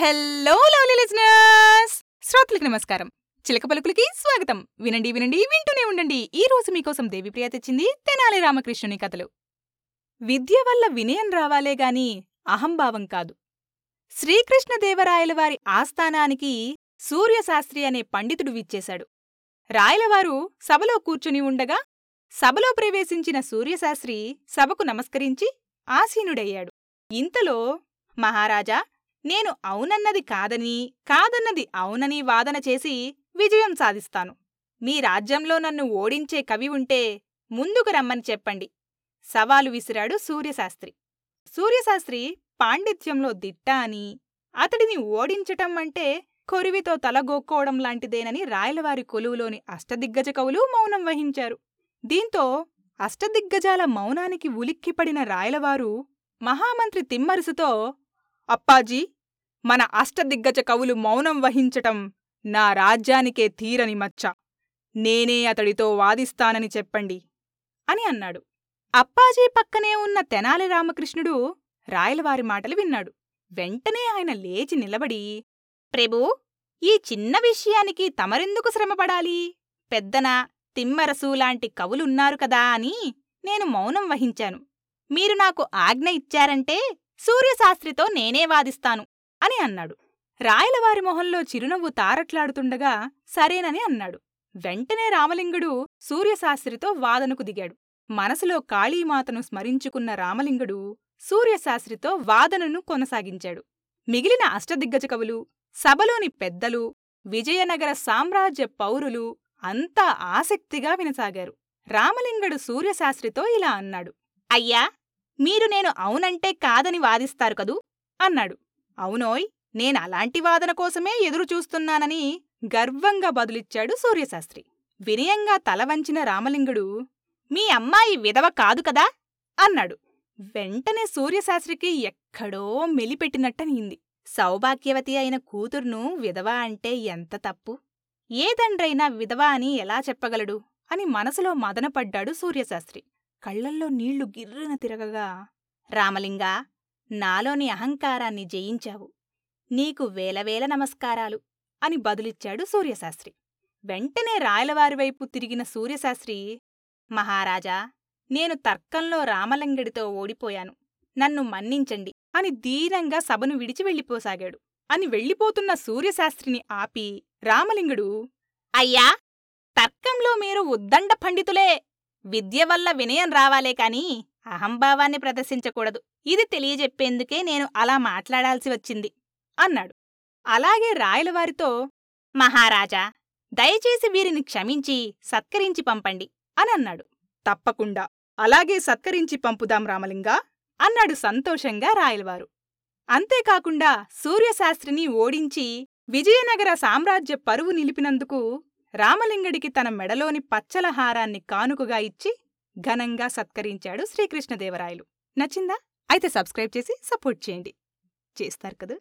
Hello lovely listeners శ్రోతలకు నమస్కారం. చిలక పలుకులకి స్వాగతం. వినండి వినండి వింటూనే ఉండండి. ఈ రోజు మీకోసం దేవిప్రియ తెచ్చింది తెనాలి రామకృష్ణుని కథలు. విద్య వల్ల వినయం రావాలే గాని అహంభావం కాదు. శ్రీకృష్ణదేవరాయల వారి ఆస్థానానికి సూర్యశాస్త్రి అనే పండితుడు విచ్చేశాడు. రాయలవారు సభలో కూర్చుని ఉండగా సభలో ప్రవేశించిన సూర్యశాస్త్రి సభకు నమస్కరించి ఆసీనుడయ్యాడు. ఇంతలో మహారాజా నేను అవునన్నది కాదని కాదన్నది అవునని వాదన చేసి విజయం సాధిస్తాను. మీ రాజ్యంలో నన్ను ఓడించే కవి ఉంటే ముందుకు రమ్మని చెప్పండి. సవాలు విసిరాడు సూర్యశాస్త్రి. సూర్యశాస్త్రి పాండిత్యంలో దిట్ట అని అతడిని ఓడించటం అంటే కొరివితో తలగోక్కోవడం లాంటిదేనని రాయలవారి కొలువులోని అష్టదిగ్గజ కవులు మౌనం వహించారు. దీంతో అష్టదిగ్గజాల మౌనానికి ఉలిక్కిపడిన రాయలవారు మహామంత్రి తిమ్మరుసుతో అప్పాజీ మన అష్టదిగ్గజ కవులు మౌనం వహించటం నా రాజ్యానికే తీరని మచ్చ. నేనే అతడితో వాదిస్తానని చెప్పండి అని అన్నాడు. అప్పాజీ పక్కనే ఉన్న తెనాలి రామకృష్ణుడు రాయలవారి మాటలు విన్నాడు. వెంటనే ఆయన లేచి నిలబడి ప్రభూ ఈ చిన్న విషయానికి తమరెందుకు శ్రమపడాలి? పెద్దన తిమ్మరసు లాంటి కవులున్నారు కదా అని నేను మౌనం వహించాను. మీరు నాకు ఆజ్ఞ ఇచ్చారంటే సూర్యశాస్త్రితో నేనే వాదిస్తాను. అని అన్నాడు. రాయలవారి మొహంలో చిరునవ్వు తారట్లాడుతుండగా సరేనని అన్నాడు. వెంటనే రామలింగుడు సూర్యశాస్త్రితో వాదనకు దిగాడు. మనసులో కాళీమాతను స్మరించుకున్న రామలింగుడు సూర్యశాస్త్రితో వాదనను కొనసాగించాడు. మిగిలిన అష్టదిగ్గజ కవులు సభలోని పెద్దలు విజయనగర సామ్రాజ్య పౌరులు అంతా ఆసక్తిగా వినసాగారు. రామలింగుడు సూర్యశాస్త్రితో ఇలా అన్నాడు. అయ్యా మీరు నేను అవునంటే కాదని వాదిస్తారు కదూ? అన్నాడు. అవునోయ్ నేనలాంటి వాదన కోసమే ఎదురుచూస్తున్నానని గర్వంగా బదులిచ్చాడు సూర్యశాస్త్రి. వినయంగా తలవంచిన రామలింగుడు మీ అమ్మాయి విధవ కాదు కదా? అన్నాడు. వెంటనే సూర్యశాస్త్రికి ఎక్కడో మెలిపెట్టినట్టనింది. సౌభాగ్యవతి అయిన కూతుర్ను విధవ అంటే ఎంత తప్పు? ఏ తండ్రైనా విధవ అని ఎలా చెప్పగలడు? అని మనసులో మదనపడ్డాడు సూర్యశాస్త్రి. కళ్ళల్లో నీళ్ళు గిర్రున తిరగగా రామలింగా నాలోని అహంకారాన్ని జయించావు. నీకు వేలవేల నమస్కారాలు అని బదులిచ్చాడు సూర్యశాస్త్రి. వెంటనే రాయలవారివైపు తిరిగిన సూర్యశాస్త్రి మహారాజా నేను తర్కంలో రామలింగడితో ఓడిపోయాను. నన్ను మన్నించండి అని దీనంగా సభను విడిచి వెళ్ళిపోసాగాడు. అని వెళ్ళిపోతున్న సూర్యశాస్త్రిని ఆపి రామలింగుడు అయ్యా తర్కంలో మీరు ఉద్దండ పండితులే. విద్య వల్ల వినయం రావాలే కాని అహంభావాన్ని ప్రదర్శించకూడదు. ఇది తెలియజెప్పేందుకే నేను అలా మాట్లాడాల్సి వచ్చింది అన్నాడు. అలాగే రాయలవారితో మహారాజా దయచేసి వీరిని క్షమించి సత్కరించి పంపండి అని అన్నాడు. తప్పకుండా అలాగే సత్కరించి పంపుదాం రామలింగా అన్నాడు సంతోషంగా రాయలవారు. అంతేకాకుండా సూర్యశాస్త్రిని ఓడించి విజయనగర సామ్రాజ్య పరువు నిలిపినందుకు రామలింగడికి తన మెడలోని పచ్చల హారాన్ని కానుకగా ఇచ్చి ఘనంగా సత్కరించాడు శ్రీకృష్ణదేవరాయలు. నచ్చిందా? అయితే సబ్స్క్రైబ్ చేసి సపోర్ట్ చేయండి. చేస్తారు కదా?